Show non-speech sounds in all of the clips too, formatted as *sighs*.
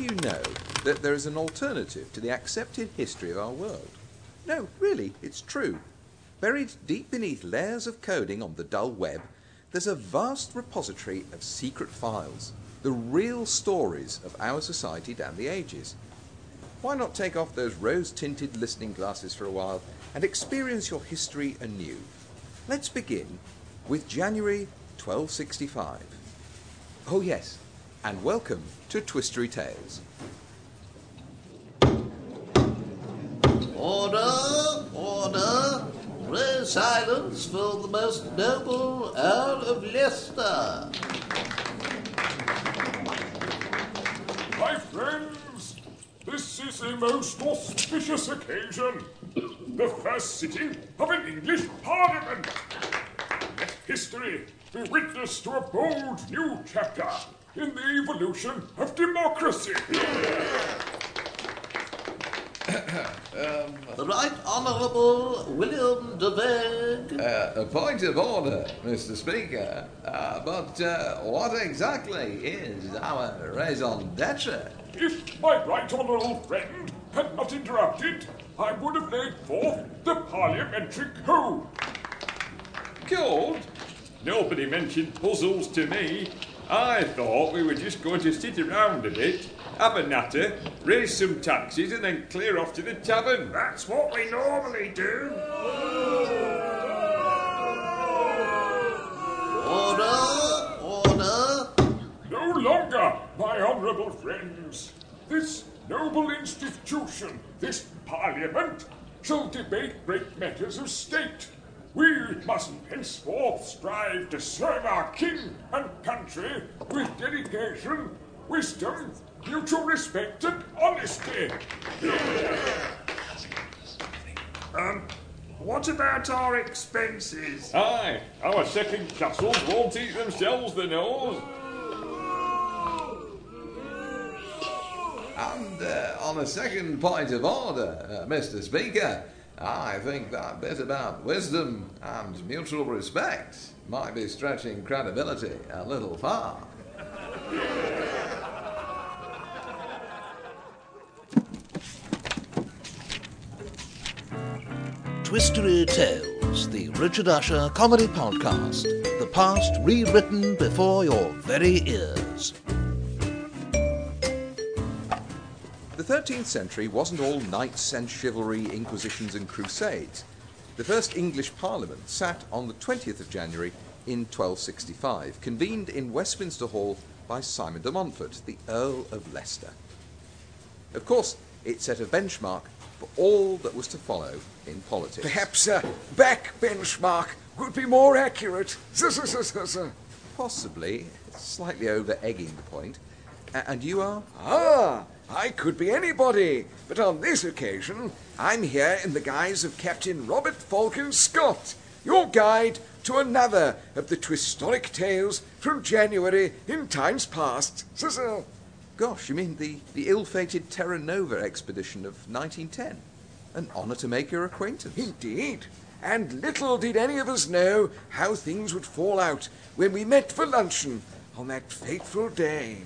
You know that there is an alternative to the accepted history of our world? No, really, it's true. Buried deep beneath layers of coding on the dull web, there's a vast repository of secret files, the real stories of our society down the ages. Why not take off those rose tinted listening glasses for a while and experience your history anew? Let's begin with January 1265. Oh, yes, and welcome to Twistory Tales. Order, order. Pray silence for the most noble Earl of Leicester. My friends, this is a most auspicious occasion. The first sitting of an English Parliament. Let history be witness to a bold new chapter in the evolution of democracy. The Right Honourable William de Veg. Uh, a point of order, Mr. Speaker. Uh, but uh, what exactly is our raison d'etre? If my right honourable friend had not interrupted, I would have laid forth the parliamentary code. Code? Nobody mentioned puzzles to me. I thought we were just going to sit around a bit, have a natter, raise some taxes, and then clear off to the tavern. That's what we normally do. Order, order. No longer, my honourable friends. This noble institution, this Parliament, shall debate great matters of state. We must henceforth strive to serve our king and country with dedication, wisdom, mutual respect, and honesty. Um, what about our expenses? Aye, our second castles won't eat themselves the nose. And uh, on a second point of order, uh, Mr. Speaker, I think that bit about wisdom and mutual respect might be stretching credibility a little far. Twistory Tales, the Richard Usher comedy podcast. The past rewritten before your very ears. 13th century wasn't all knights and chivalry, inquisitions and crusades. The first English Parliament sat on the 20th of January in 1265, convened in Westminster Hall by Simon de Montfort, the Earl of Leicester. Of course, it set a benchmark for all that was to follow in politics. Perhaps a back benchmark would be more accurate. *laughs* Possibly, slightly over egging the point. A- And you are? ah, I could be anybody, but on this occasion, I'm here in the guise of Captain Robert Falcon Scott, your guide to another of the twistoric tales from January in times past. Gosh, you mean the, the ill fated Terra Nova expedition of 1910? An honour to make your acquaintance. Indeed. And little did any of us know how things would fall out when we met for luncheon on that fateful day.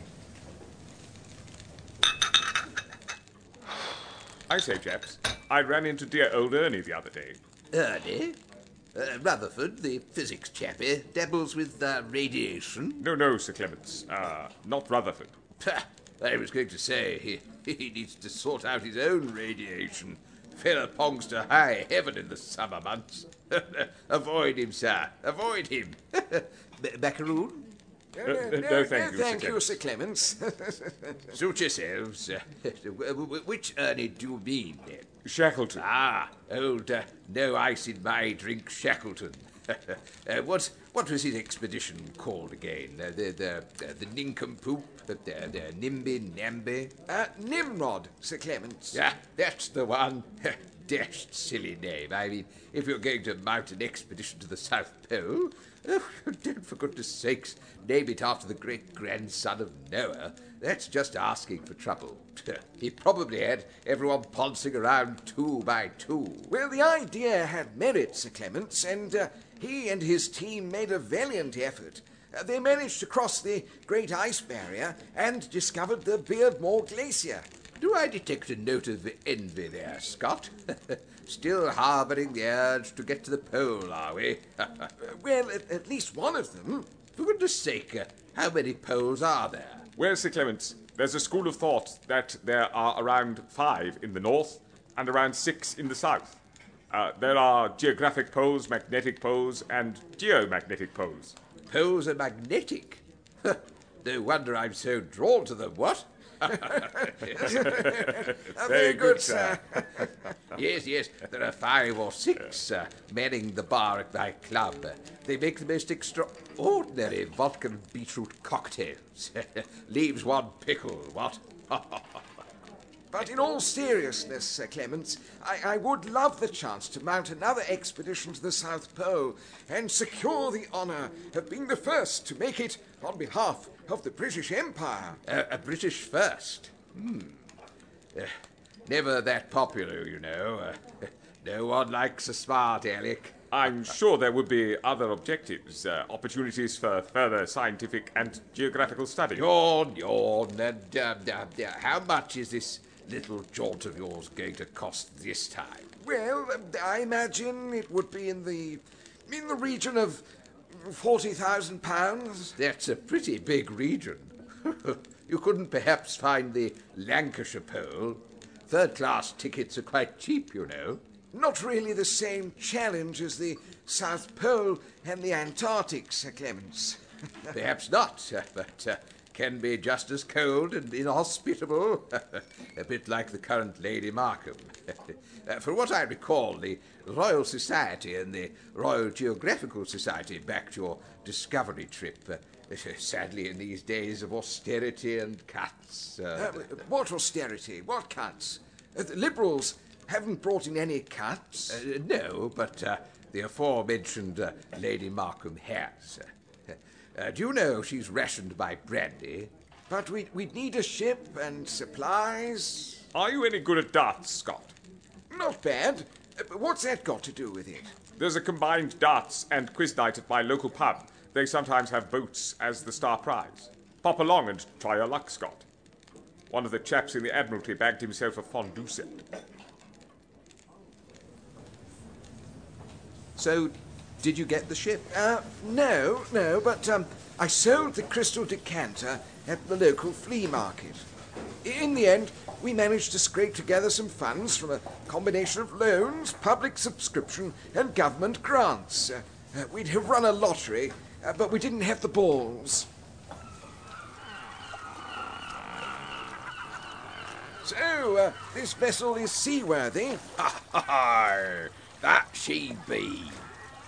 I say, chaps, I ran into dear old Ernie the other day. Ernie? Uh, Rutherford, the physics chappie, dabbles with uh, radiation. No, no, Sir Clements. Uh, not Rutherford. Pah, I was going to say, he, he needs to sort out his own radiation. Feller pongs to high heaven in the summer months. *laughs* Avoid him, sir. Avoid him. *laughs* B- Macaroon? No, no, no, thank you, Sir Thank you, Clements. Sir Clements. *laughs* Suit yourselves. Which Ernie do you mean, then? Shackleton. Ah, old uh, no ice in my drink Shackleton. *laughs* uh, what what was his expedition called again? Uh, the the uh, the nincompoop, the the, the nimby namby. uh, Nimrod, Sir Clements. Yeah, that's the one. *laughs* Dashed silly name. I mean, if you're going to mount an expedition to the South Pole, oh, *laughs* don't for goodness sakes name it after the great grandson of Noah. That's just asking for trouble. *laughs* he probably had everyone pouncing around two by two. Well, the idea had merit, Sir Clements, and uh, he and his team made a valiant effort. Uh, they managed to cross the Great Ice Barrier and discovered the Beardmore Glacier. Do I detect a note of envy there, Scott? *laughs* Still harbouring the urge to get to the pole, are we? *laughs* Well, at, at least one of them. For goodness sake, uh, how many poles are there? Well, Sir Clements, there's a school of thought that there are around five in the north and around six in the south. Uh, there are geographic poles, magnetic poles, and geomagnetic poles. Poles are magnetic. *laughs* no wonder I'm so drawn to them, what? *laughs* Very good, sir. *laughs* yes, yes, there are five or six uh, manning the bar at my club. They make the most extraordinary vodka and beetroot cocktails. *laughs* Leaves one pickle, what? But in all seriousness, Sir Clements, I, I would love the chance to mount another expedition to the South Pole and secure the honour of being the first to make it on behalf of the British Empire. Uh, a British first? Hmm. Uh, never that popular, you know. Uh, no one likes a smart aleck. I'm sure there would be other objectives, uh, opportunities for further scientific and geographical study. Yawn, yawn, and um, um, uh, how much is this little jaunt of yours going to cost this time? Well, um, I imagine it would be in the in the region of forty thousand pounds. That's a pretty big region. *laughs* you couldn't perhaps find the Lancashire pole. Third class tickets are quite cheap, you know. Not really the same challenge as the South Pole and the Antarctic, Sir Clements. *laughs* Perhaps not, *laughs* but uh, can be just as cold and inhospitable. *laughs* a bit like the current Lady Markham. *laughs* uh, for what I recall, the Royal Society and the Royal Geographical Society backed your discovery trip. Uh, *laughs* sadly, in these days of austerity and cuts. Uh, what austerity? What cuts? Uh, the Liberals haven't brought in any cuts. Uh, no, but uh, the aforementioned uh, Lady Markham has. Uh, do you know she's rationed by brandy? But we'd, we'd need a ship and supplies. Are you any good at darts, Scott? Not bad. Uh, but what's that got to do with it? There's a combined darts and quiz night at my local pub. They sometimes have boats as the star prize. Pop along and try your luck, Scott. One of the chaps in the Admiralty bagged himself a fondue set. So, did you get the ship? Uh, no, no, but um, I sold the crystal decanter at the local flea market. In the end, we managed to scrape together some funds from a combination of loans, public subscription, and government grants. Uh, uh, we'd have run a lottery, uh, but we didn't have the balls. So, uh, this vessel is seaworthy. *laughs* Ha ha! That she be.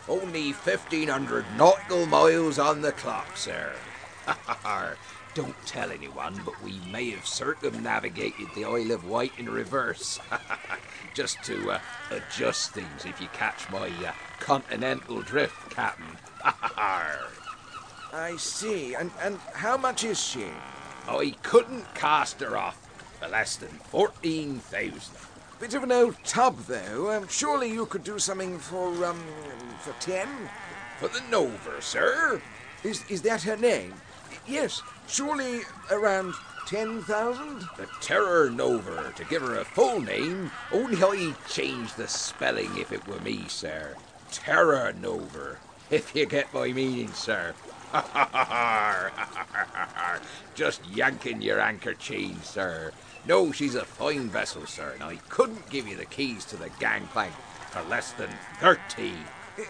Only 1,500 nautical miles on the clock, sir. *laughs* Don't tell anyone, but we may have circumnavigated the Isle of Wight in reverse. *laughs* Just to uh, adjust things, if you catch my uh, continental drift, Captain. *laughs* I see. And, and how much is she? I couldn't cast her off for less than 14,000. Bit of an old tub, though. Um, surely you could do something for, um, for ten? For the Nova, sir? Is, is that her name? Yes, surely around 10,000? The Terror Nova, to give her a full name, only I'd change the spelling if it were me, sir. Terror Nova, if you get my meaning, sir. Just yanking your anchor chain, sir. No, she's a fine vessel, sir, and I couldn't give you the keys to the gangplank for less than thirty.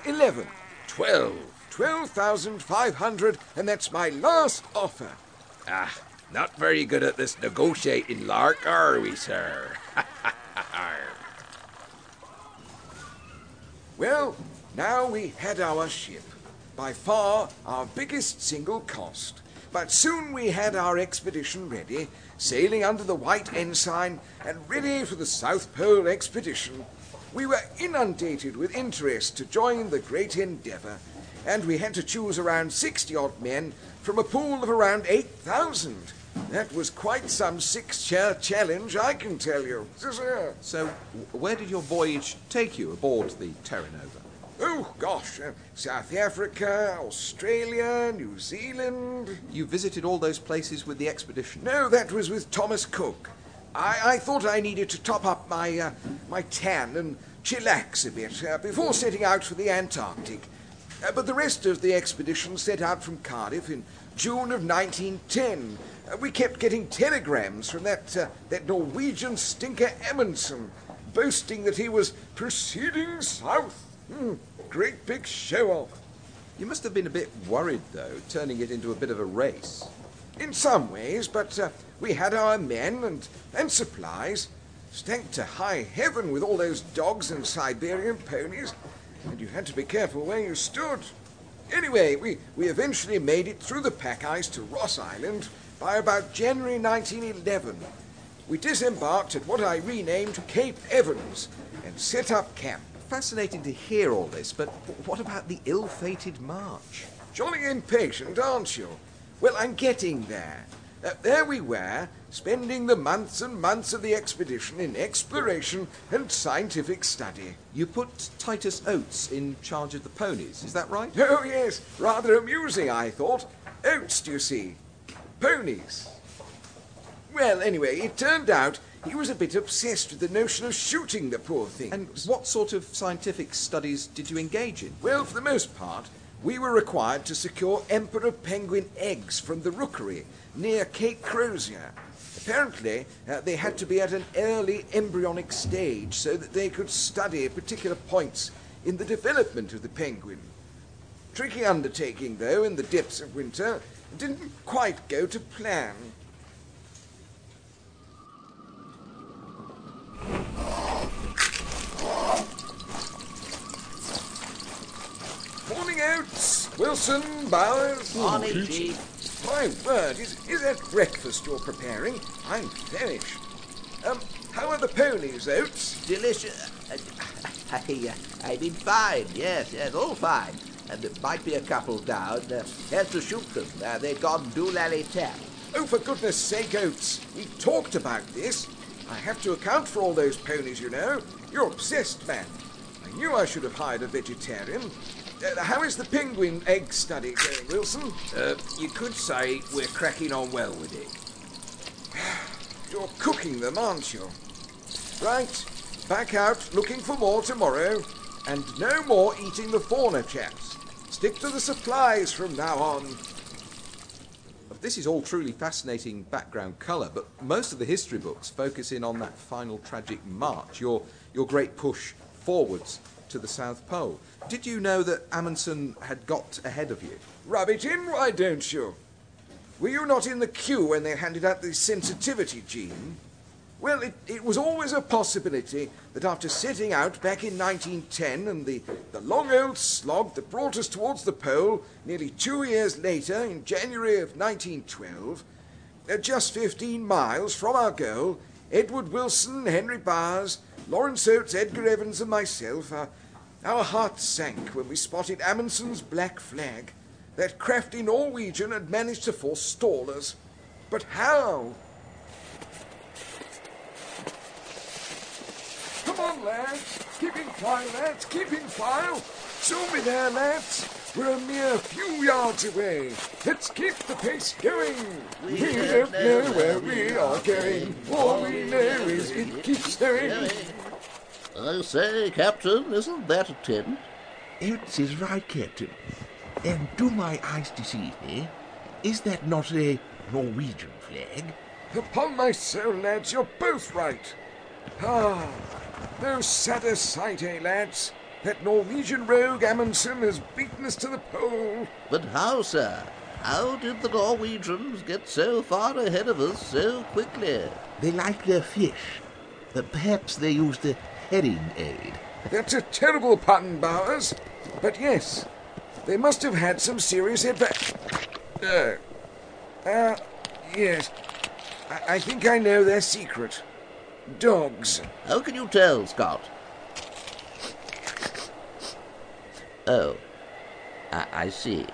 Eleven. Twelve. Twelve thousand five hundred, and that's my last offer. Ah, not very good at this negotiating lark, are we, sir? *laughs* well, now we had our ship. By far our biggest single cost. But soon we had our expedition ready, sailing under the white ensign and ready for the South Pole expedition. We were inundated with interest to join the great endeavour, and we had to choose around 60 odd men from a pool of around 8,000. That was quite some six chair challenge, I can tell you. So, where did your voyage take you aboard the Terra Nova? Oh, gosh, uh, South Africa, Australia, New Zealand. You visited all those places with the expedition? No, that was with Thomas Cook. I, I thought I needed to top up my, uh, my tan and chillax a bit uh, before setting out for the Antarctic. Uh, but the rest of the expedition set out from Cardiff in June of 1910. Uh, we kept getting telegrams from that, uh, that Norwegian stinker Amundsen, boasting that he was proceeding south. Hmm, great big show off. You must have been a bit worried, though, turning it into a bit of a race. In some ways, but uh, we had our men and, and supplies. Stank to high heaven with all those dogs and Siberian ponies, and you had to be careful where you stood. Anyway, we, we eventually made it through the pack ice to Ross Island by about January 1911. We disembarked at what I renamed Cape Evans and set up camp. Fascinating to hear all this, but what about the ill fated march? Jolly impatient, aren't you? Well, I'm getting there. Uh, there we were, spending the months and months of the expedition in exploration and scientific study. You put Titus Oates in charge of the ponies, is that right? Oh, yes, rather amusing, I thought. Oates, do you see? Ponies. Well, anyway, it turned out he was a bit obsessed with the notion of shooting the poor things. And what sort of scientific studies did you engage in? Well, for the most part, we were required to secure emperor penguin eggs from the rookery near Cape Crozier. Apparently, uh, they had to be at an early embryonic stage so that they could study particular points in the development of the penguin. Tricky undertaking, though, in the depths of winter. Didn't quite go to plan. Oates. Wilson, Bowers. Morning, Chief. My word, is, is that breakfast you're preparing? I'm famished. Um, how are the ponies, Oates? Delicious. Uh, *laughs* I, uh, I've been fine, yes, yes, all fine. And there might be a couple down. Uh, had to shoot them. Uh, they'd gone doolally tap. Oh, for goodness sake, Oates. We talked about this. I have to account for all those ponies, you know. You're obsessed, man. I knew I should have hired a vegetarian. Uh, how is the penguin egg study going, Wilson? Uh, you could say we're cracking on well with it. *sighs* You're cooking them, aren't you? Right, back out looking for more tomorrow. And no more eating the fauna, chaps. Stick to the supplies from now on. This is all truly fascinating background colour, but most of the history books focus in on that final tragic march, your, your great push forwards to the South Pole. Did you know that Amundsen had got ahead of you? Rub it in, why don't you? Were you not in the queue when they handed out the sensitivity gene? Well, it, it was always a possibility that after setting out back in 1910 and the, the long old slog that brought us towards the pole nearly two years later in January of 1912, uh, just 15 miles from our goal, Edward Wilson, Henry Bowers, Lawrence Oates, Edgar Evans, and myself, uh, our hearts sank when we spotted Amundsen's black flag. That crafty Norwegian had managed to forestall us. But how? Come on, lads. Keep in file, lads. Keep in file. Soon be there, lads. We're a mere few yards away. Let's keep the pace going. We, don't know where we are going. All we know is it keeps going. I say, Captain, isn't that a tent? It is is right, Captain. And do my eyes deceive me? Is that not a Norwegian flag? Upon my soul, lads, you're both right. Ah, no sadder sight, eh, lads? That Norwegian rogue Amundsen has beaten us to the pole. But how, sir? How did the Norwegians get so far ahead of us so quickly? They like their fish. But perhaps they used a herring aid. That's a terrible pun, Bowers. But yes, they must have had some serious advantage. Uh, uh, yes. I-, I think I know their secret. Dogs. How can you tell, Scott? Oh, I, I see.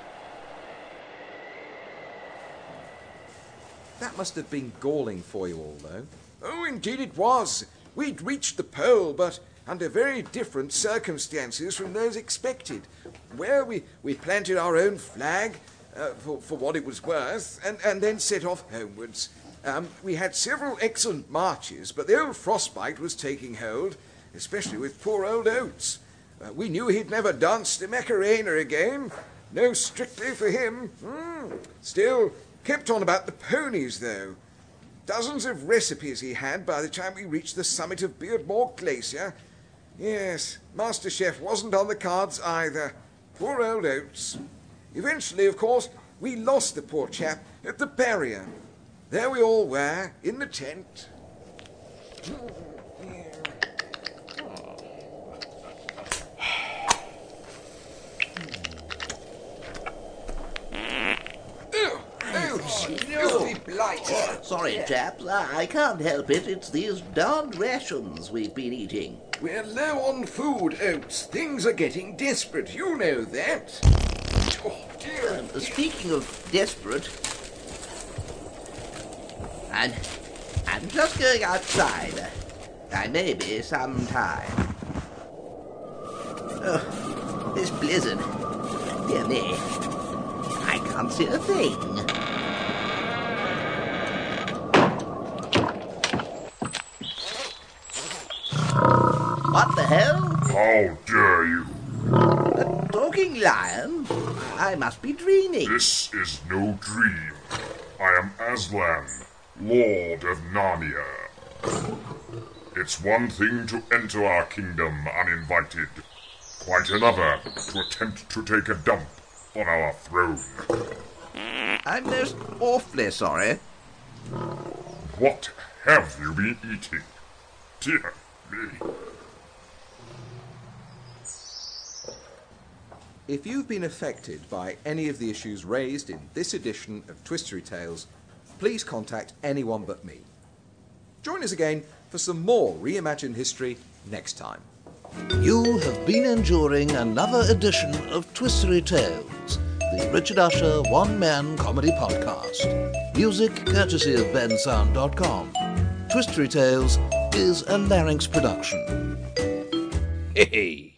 That must have been galling for you all, though. Oh, indeed it was. We'd reached the pole, but under very different circumstances from those expected. Where we, we planted our own flag uh, for, for what it was worth and, and then set off homewards. Um, we had several excellent marches, but the old frostbite was taking hold, especially with poor old Oates. Uh, we knew he'd never danced the Macarena again. No strictly for him. Mm. Still, kept on about the ponies, though. Dozens of recipes he had by the time we reached the summit of Beardmore Glacier. Yes, Master Chef wasn't on the cards either. Poor old Oates. Eventually, of course, we lost the poor chap at the barrier. There we all were, in the tent. Sorry, chaps, I I can't help it. It's these darned rations we've been eating. We're low on food, Oates. Things are getting desperate. You know that. Oh, dear. Um, speaking of desperate, I'm, I'm just going outside. I may be some time. Oh, this blizzard. Dear me. I can't see a thing. Hell? How dare you? A talking lion? I must be dreaming. This is no dream. I am Aslan, Lord of Narnia. It's one thing to enter our kingdom uninvited, quite another to attempt to take a dump on our throne. I'm most awfully sorry. What have you been eating? Dear me. If you've been affected by any of the issues raised in this edition of Twistory Tales, please contact anyone but me. Join us again for some more reimagined history next time. You have been enduring another edition of Twistory Tales, the Richard Usher one man comedy podcast. Music courtesy of bensound.com. Twistory Tales is a larynx production. Hey!